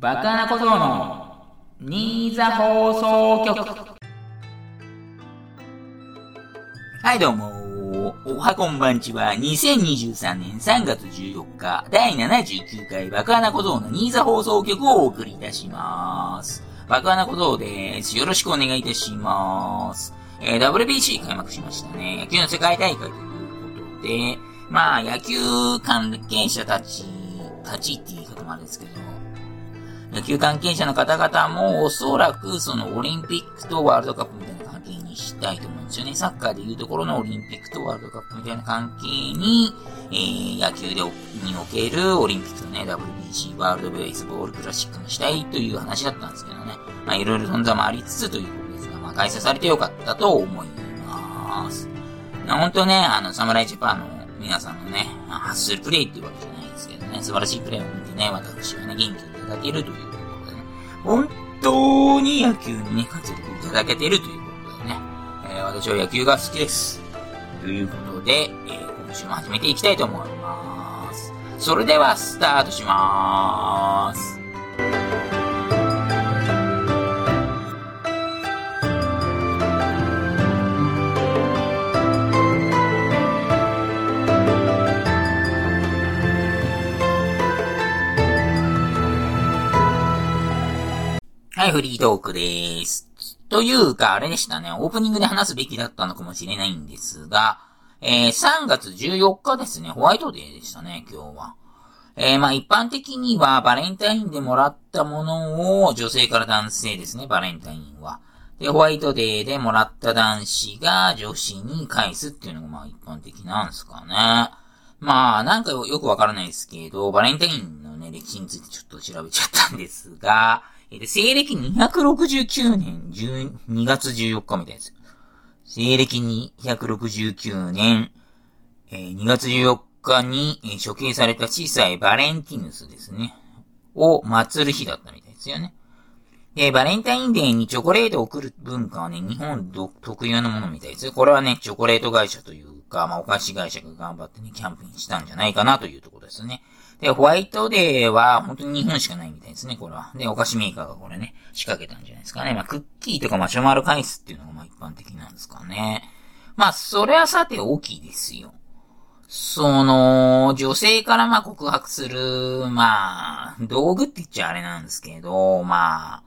バカな小僧の新座放送局。はいどうも。おはこんばんちは。2023年3月14日第79回バカな小僧の新座放送局をお送りいたします。バカな小僧です。よろしくお願いいたします。えー、WBC 開幕しましたね。野球の世界大会ということで。まあ野球関係者たちたちっていう言い方もあるんですけど。野球関係者の方々もおそらくそのオリンピックとワールドカップみたいな関係にしたいと思うんですよね。サッカーでいうところのオリンピックとワールドカップみたいな関係に、えー、野球でにおけるオリンピックとね、WBC、ワールドベースボールクラシックにしたいという話だったんですけどね。まあいろいろ存在もありつつということですが、まあ開催されてよかったと思います。本当ね、あの、サムライジャパンの皆さんのね、発するプレイっていうわけじゃないですけどね、素晴らしいプレイを見てね、私はね、元気だけるということでね、本当に野球にね、活躍いただけているということでね、えー、私は野球が好きです。ということで、えー、今週も始めていきたいと思います。それでは、スタートしまーす。はい、フリートークでーす。というか、あれでしたね。オープニングで話すべきだったのかもしれないんですが、えー、3月14日ですね。ホワイトデーでしたね、今日は。えー、まあ一般的にはバレンタインでもらったものを女性から男性ですね、バレンタインは。で、ホワイトデーでもらった男子が女子に返すっていうのがまあ一般的なんですかね。まあ、なんかよくわからないですけど、バレンタインのね、歴史についてちょっと調べちゃったんですが、えー、西暦269年12月14日みたいです。西暦269年、えー、2月14日に、えー、処刑された小さいバレンティヌスですね。を祀る日だったみたいですよね。で、バレンタインデーにチョコレートを送る文化はね、日本特有のものみたいです。これはね、チョコレート会社というか、まあ、お菓子会社が頑張ってね、キャンペーンしたんじゃないかなというところですね。で、ホワイトデーは本当に日本しかないみたいですね、これは。で、お菓子メーカーがこれね、仕掛けたんじゃないですかね。まあ、クッキーとかマシュマロ返すっていうのがまあ一般的なんですかね。まあ、それはさて大きいですよ。その、女性からまあ告白する、まあ、道具って言っちゃあれなんですけど、まあ、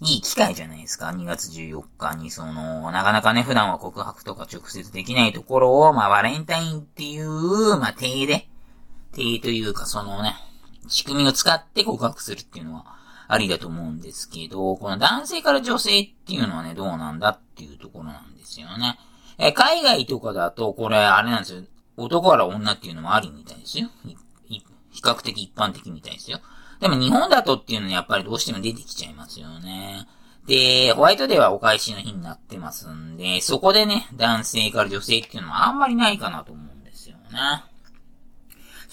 いい機会じゃないですか。2月14日に、その、なかなかね、普段は告白とか直接できないところを、まあ、バレンタインっていう、まあ、手で、定というかそのね、仕組みを使って告白するっていうのはありだと思うんですけど、この男性から女性っていうのはね、どうなんだっていうところなんですよね。え、海外とかだと、これ、あれなんですよ。男から女っていうのもありみたいですよ。比較的一般的みたいですよ。でも日本だとっていうのはやっぱりどうしても出てきちゃいますよね。で、ホワイトデーはお返しの日になってますんで、そこでね、男性から女性っていうのはあんまりないかなと思うんですよね。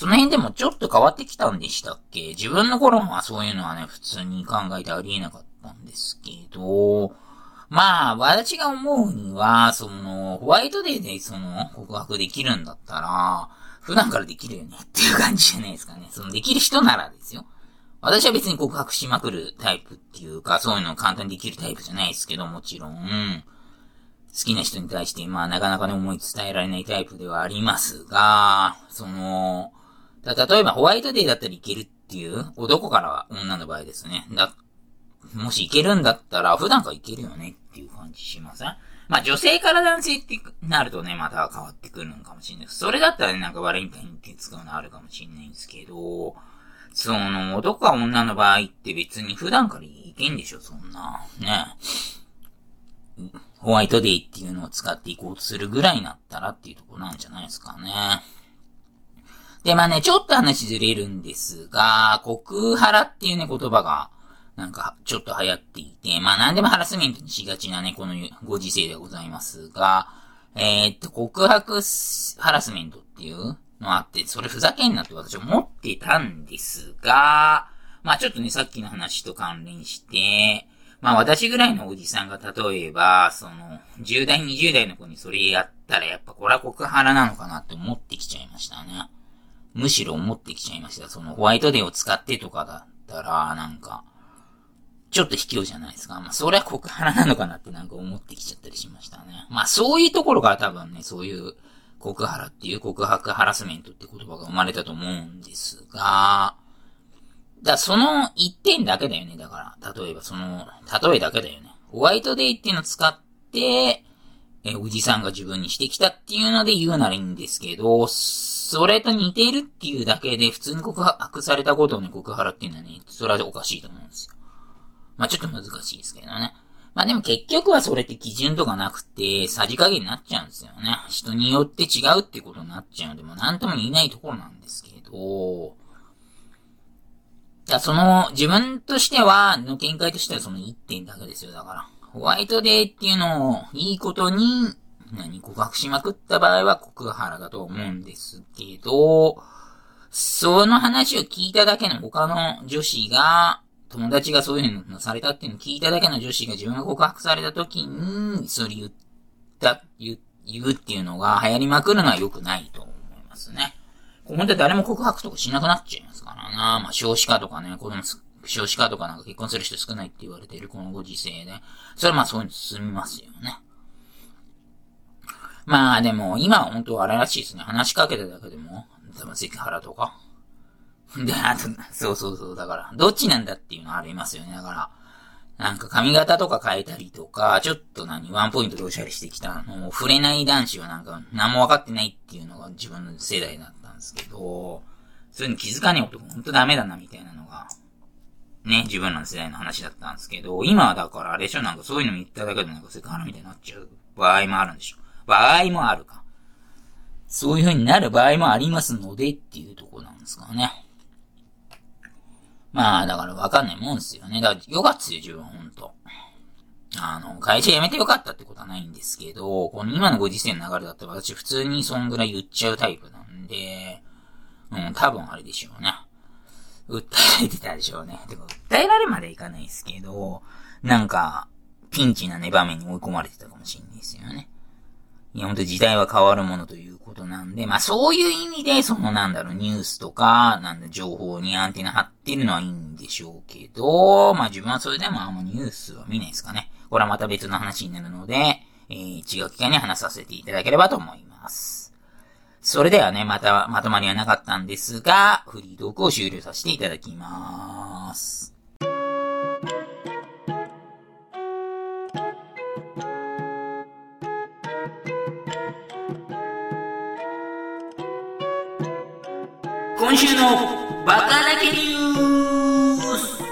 その辺でもちょっと変わってきたんでしたっけ？自分の頃はそういうのはね、普通に考えてありえなかったんですけど、まあ、私が思うには、その、ホワイトデーでその、告白できるんだったら、普段からできるよねっていう感じじゃないですかね。その、できる人ならですよ。私は別に告白しまくるタイプっていうか、そういうのを簡単にできるタイプじゃないですけど、もちろん、好きな人に対して、まあ、なかなかね、思い伝えられないタイプではありますが、その、例えばホワイトデーだったらいけるっていう、男からは女の場合ですね。だ、もしいけるんだったら普段からいけるよねっていう感じしません？まあ女性から男性ってなるとね、また変わってくるのかもしれない。それだったらね、なんかバレンタインって使うのあるかもしれないんですけど、その、男か女の場合って別に普段からいけんでしょ、そんな。ね。ホワイトデーっていうのを使っていこうとするぐらいになったらっていうとこなんじゃないですかね。で、まあね、ちょっと話ずれるんですが、告ハっていうね、言葉が、なんか、ちょっと流行っていて、まあ何でもハラスメントにしがちなね、このご時世でございますが、えー、っと、告白ハラスメントっていうのあって、それふざけんなって私は思ってたんですが、まあちょっとね、さっきの話と関連して、まあ私ぐらいのおじさんが例えば、その、10代、20代の子にそれやったらやっぱこれは告ハなのかなって思ってきちゃいましたね。むしろ思ってきちゃいました。そのホワイトデーを使ってとかだったら、なんか、ちょっと卑怯じゃないですか。まあ、それは告白なのかなってなんか思ってきちゃったりしましたね。まあ、そういうところから多分ね、そういう告白っていう告白ハラスメントって言葉が生まれたと思うんですが、だその一点だけだよね。だから、例えばその、例えだけだよね。ホワイトデーっていうのを使って、え、おじさんが自分にしてきたっていうので言うならいいんですけど、それと似ているっていうだけで普通に告白されたことをね、告白っていうのはね、それはおかしいと思うんですよ。まあちょっと難しいですけどね。まあでも結局はそれって基準とかなくて、さじ加減になっちゃうんですよね。人によって違うってことになっちゃうので、もなんとも言えないところなんですけど、じゃその、自分としては、の見解としてはその一点だけですよ。だから、ホワイトデーっていうのを、いいことに、何、告白しまくった場合は告白だと思うんですけど、その話を聞いただけの他の女子が、友達がそういうのされたっていうのを聞いただけの女子が自分が告白された時に、それ言った、言うっていうのが流行りまくるのは良くないと思いますね。本当は誰も告白とかしなくなっちゃいますからな。まあ少子化とかね、子供少子化とかなんか結婚する人少ないって言われてるこのご時世で。それはまあそういうの進みますよね。まあでも、今は本当あれらしいですね。話しかけただけでも、多分セクハラとか、で、あと、そうそうそう、だから、どっちなんだっていうのはありますよね。だから、なんか髪型とか変えたりとか、ちょっと何、ワンポイントでおしゃれしてきたのを触れない男子はなんか何も分かってないっていうのが自分の世代だったんですけど、そういうの気づかねえ男ほんとダメだなみたいなのが、ね、自分の世代の話だったんですけど、今はだからあれでしょ、なんかそういうの言っただけでなんかセクハラみたいになっちゃう場合もあるんでしょ。場合もあるか。そういう風になる場合もありますのでっていうとこなんですかね。まあ、だからわかんないもんですよね。だから、よかったよ、自分、ほんと。あの、会社辞めてよかったってことはないんですけど、この今のご時世の流れだったら私普通にそんぐらい言っちゃうタイプなんで、うん、多分あれでしょうね。訴えてたでしょうね。てか、訴えられまでいかないですけど、なんか、ピンチなね、場面に追い込まれてたかもしれないですよね。いや、ほんと時代は変わるものということなんで、まあそういう意味で、そのなんだろう、ニュースとか、なんだ、情報にアンテナ張ってるのはいいんでしょうけど、まあ自分はそれでもあんまニュースは見ないですかね。これはまた別の話になるので、えー、違う機会に話させていただければと思います。それではね、またまとまりはなかったんですが、フリートークを終了させていただきます。今週のバカだけニュース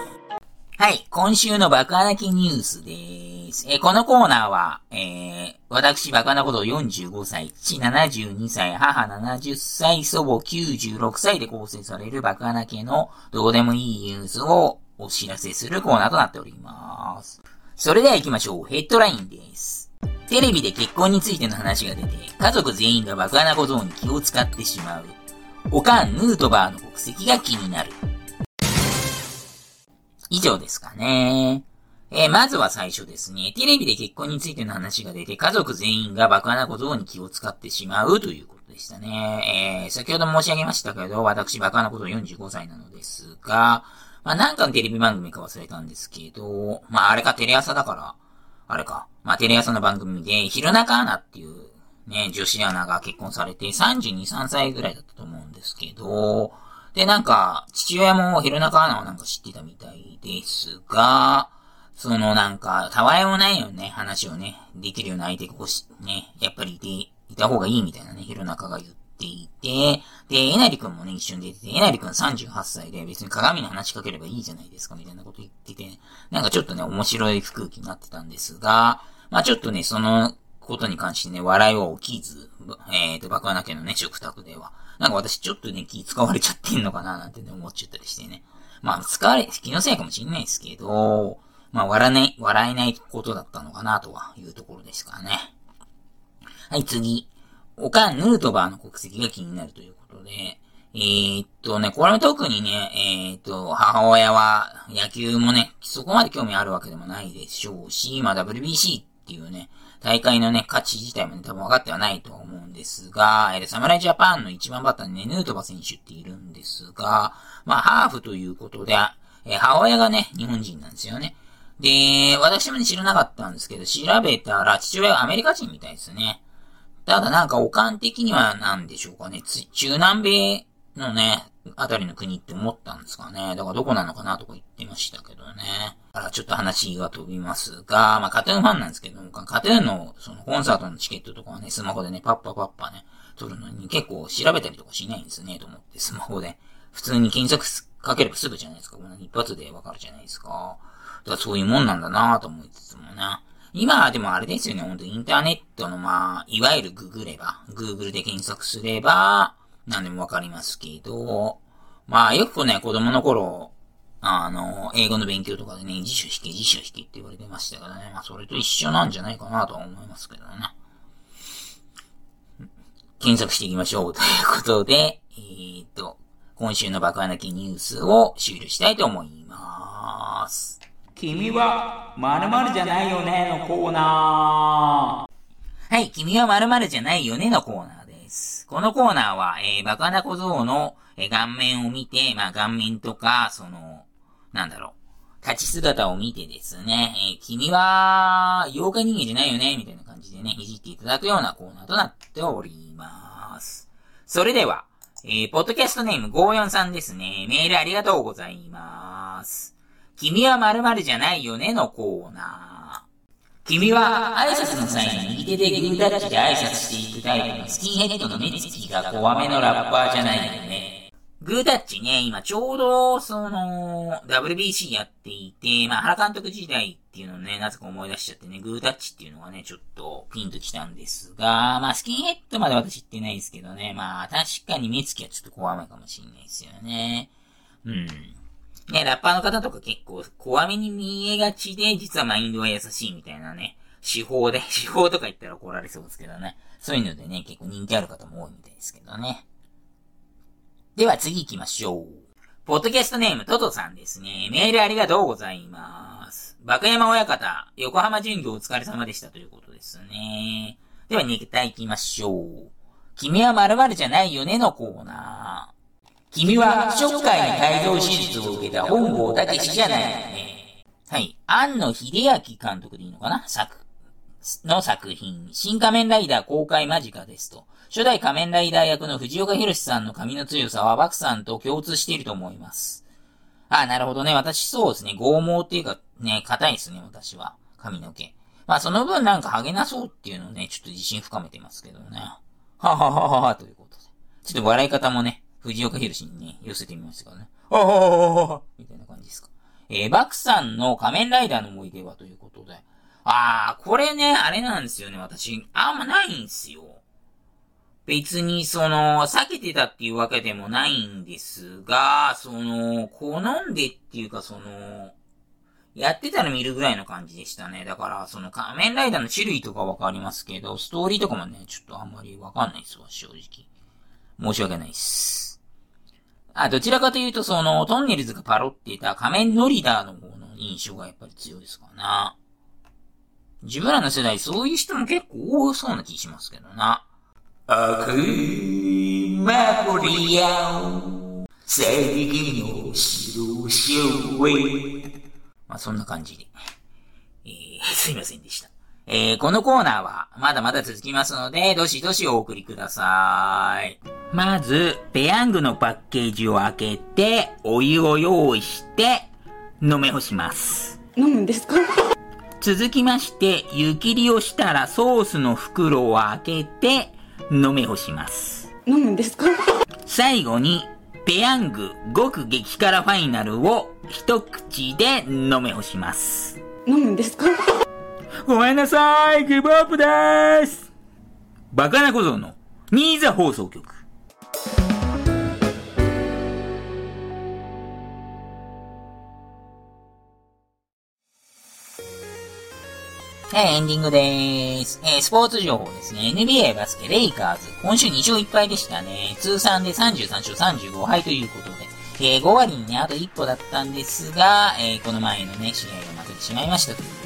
はい、今週のバカだけニュースです。え、このコーナーは、えー、私バカなこと45歳、父72歳、母70歳、祖母96歳で構成されるバカなけのどうでもいいニュースをお知らせするコーナーとなっております。それでは行きましょう。ヘッドラインです。テレビで結婚についての話が出て、家族全員がバカなことに気を使ってしまう。おかんヌートバーの国籍が気になる。以上ですかね。えー、まずは最初ですね。テレビで結婚についての話が出て、家族全員がバカなことに気を使ってしまうということでしたね。えー、先ほど申し上げましたけど、私バカなこと45歳なのですが、まあなんかのテレビ番組か忘れたんですけど、まああれかテレ朝だから、あれか、まあテレ朝の番組で、昼中アナっていうね、女子アナが結婚されて32、3歳ぐらいだったと思うんですけど、で、なんか、父親も昼中アナをなんか知ってたみたいですが、そのなんか、たわいもないよね、話をね、できるような相手が欲し、ね、やっぱりいて、いた方がいいみたいなね、昼中が言っていて、で、えなりくんもね、一緒に出てて、えなりくん38歳で別に鏡に話しかければいいじゃないですか、みたいなこと言ってて、なんかちょっとね、面白い空気になってたんですが、まあちょっとね、そのことに関してね、笑いは起きず、えっ、ー、と、爆破な家のね、食卓では。なんか私ちょっとね、気使われちゃってんのかななんてね、思っちゃったりしてね。まあ、使われ、気のせいかもしんないですけど、まあ、笑えない、笑えないことだったのかなとはいうところですからね。はい、次。おかん、ヌートバーの国籍が気になるということで、えー、っとね、これも特にね、えー、っと、母親は野球もね、そこまで興味あるわけでもないでしょうし、まあ WBC っていうね、大会のね、価値自体もね、多分分かってはないと思うんですが、えー、サムライジャパンの一番バッターにね、ヌートバー選手っているんですが、まあ、ハーフということで、えー、母親がね、日本人なんですよね。で、私もね知らなかったんですけど、調べたら父親はアメリカ人みたいですね。ただなんか、おかん的には何でしょうかね。中南米のね、あたりの国って思ったんですかね。だからどこなのかなとか言ってましたけどね。だからちょっと話が飛びますが、まあカトゥーンファンなんですけども、カトゥーンのそのコンサートのチケットとかはね、スマホでね、パッパパッパね、撮るのに結構調べたりとかしないんですね、と思って、スマホで。普通に検索かければすぐじゃないですか。この一発でわかるじゃないですか。だからそういうもんなんだなと思いつつもね。今はでもあれですよね、ほんとインターネットのまあ、いわゆるググれば、グーグルで検索すれば、何でもわかりますけど、まあよくね、子供の頃、あの、英語の勉強とかでね、辞書引け、辞書引けって言われてましたけどね。まあそれと一緒なんじゃないかなとは思いますけどね。検索していきましょう。ということで、えー、っと、今週の爆穴きニュースを終了したいと思います。君は〇〇じゃないよねのコーナー。はい、君は〇〇じゃないよねのコーナーです。このコーナーは、えー、バカな小僧の、えー、顔面を見て、まあ、顔面とか、その、なんだろう、立ち姿を見てですね、えー、君は、妖怪人間じゃないよねみたいな感じでね、いじっていただくようなコーナーとなっております。それでは、えー、ポッドキャストネーム54さんですね。メールありがとうございます。君は〇〇じゃないよねのコーナー。君は挨拶の際に右手でグータッチで挨拶していくタイプのスキンヘッドの目つきが怖めのラッパーじゃないよね。グータッチね、今ちょうど、その、WBC やっていて、まあ、原監督時代っていうのをね、なぜか思い出しちゃってね、グータッチっていうのがね、ちょっとピンときたんですが、まあ、スキンヘッドまで私言ってないですけどね、まあ、確かに目つきはちょっと怖めかもしれないですよね。うん。ね、ラッパーの方とか結構怖めに見えがちで、実はマインドは優しいみたいなね、手法で、手法とか言ったら怒られそうですけどね。そういうのでね、結構人気ある方も多いみたいですけどね。では次行きましょう。ポッドキャストネームトトさんですね。メールありがとうございます。バカ山親方、横浜巡業お疲れ様でしたということですね。では、ネタ行きましょう。君は〇〇じゃないよねのコーナー。君は、ショッカーに改造手術を受けた本郷武史じゃないね。はい。庵野秀明監督でいいのかな？作、の作品、新仮面ライダー公開間近ですと。初代仮面ライダー役の藤岡弘さんの髪の強さはバクさんと共通していると思います。あ、なるほどね。私そうですね。剛毛っていうか、ね、硬いですね、私は。髪の毛。まあその分なんかハゲなそうっていうのをね、ちょっと自信深めてますけどね。はははははということで。ちょっと笑い方もね、藤岡弘にね、寄せてみましたからね。あああみたいな感じですか。えー、バクさんの仮面ライダーの思い出はということで。ああ、これね、あれなんですよね、私。あんまないんですよ。別に、その、避けてたっていうわけでもないんですが、その、好んでっていうか、その、やってたら見るぐらいの感じでしたね。だから、その仮面ライダーの種類とかわかりますけど、ストーリーとかもね、ちょっとあんまりわかんないですわ、正直。申し訳ないっす。あ、どちらかというと、その、トンネルズがパロっていた仮面ノリダーの方の印象がやっぱり強いですからな。自分らの世代、そういう人も結構多そうな気しますけどな。悪魔コリアン、正義の白潮へ。まあ、そんな感じで。えー、すいませんでした。えー、このコーナーはまだまだ続きますので、どしどしお送りください。まず、ペヤングのパッケージを開けて、お湯を用意して、飲め干します。飲むんですか？続きまして、湯切りをしたらソースの袋を開けて、飲め干します。飲むんですか？最後に、ペヤング極激辛ファイナルを一口で飲め干します。飲むんですか？ごめんなさい、ギブアップでーす。バカな小僧のニーザ放送局。はい、エンディングでーす。えー、スポーツ情報ですね。NBA バスケレイカーズ。今週2勝1敗でしたね。通算で33勝35敗ということで。えー、5割にね、あと一歩だったんですが、えー、この前のね、試合が負けてしまいましたという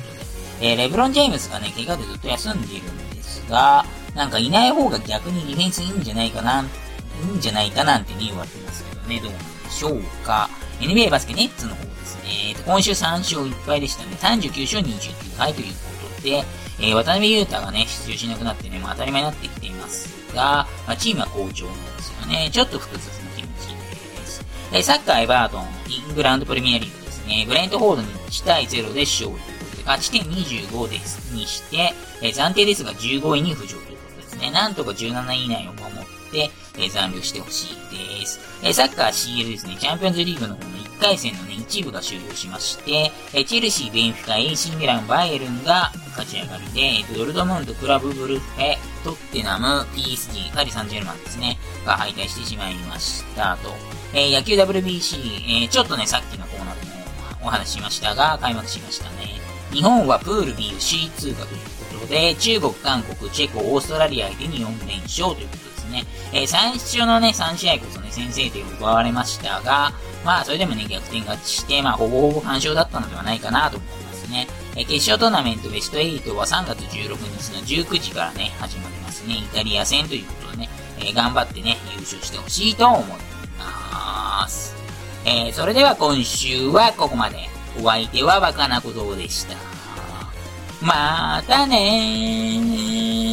えー、レブロン・ジェームスがね、怪我でずっと休んでいるんですが、なんかいない方が逆にディフェンスいいんじゃないかな、いいんじゃないかなんてね、言われてますけどね、どうなんでしょうか。NBA バスケネッツの方ですえー、今週3勝1敗でしたね。39勝29敗ということで、えー、渡辺裕太がね、出場しなくなってね、まあ当たり前になってきていますが、まあチームは好調なんですよね。ちょっと複雑な気持ちです。えー、サッカーエバートン、イングランドプレミアリーグですね。ブレントフォードに1対0で勝利、勝ち点25ですにして、えー、暫定ですが15位に浮上ということですね。なんとか17位以内を守って、えー、残留してほしいです。え、サッカー CL ですね、チャンピオンズリーグの方の1回戦のね、一部が終了しまして、えチェルシー、ベンフィカ、AC ミラン、バイエルンが勝ち上がりで、ドルトムント、クラブブルフェ、トッテナム、PSG、パリ・サンジェルマンですね、が敗退してしまいましたと。え野球 WBC、えちょっとね、さっきのコーナーでもお話ししましたが、開幕しましたね。日本はプール B を C 通過ということで、中国、韓国、チェコ、オーストラリア相手に4連勝ということですね。え最初のね、3試合こそね、先制点を奪われましたが、まあ、それでもね、逆転勝ちして、まあ、ほぼほぼ干渉だったのではないかなと思いますね。え決勝トーナメントベスト8は3月16日の19時からね、始まりますね。イタリア戦ということでね、えー、頑張ってね、優勝してほしいと思います。えー、それでは今週はここまで。お相手はバカなことでした。またねー。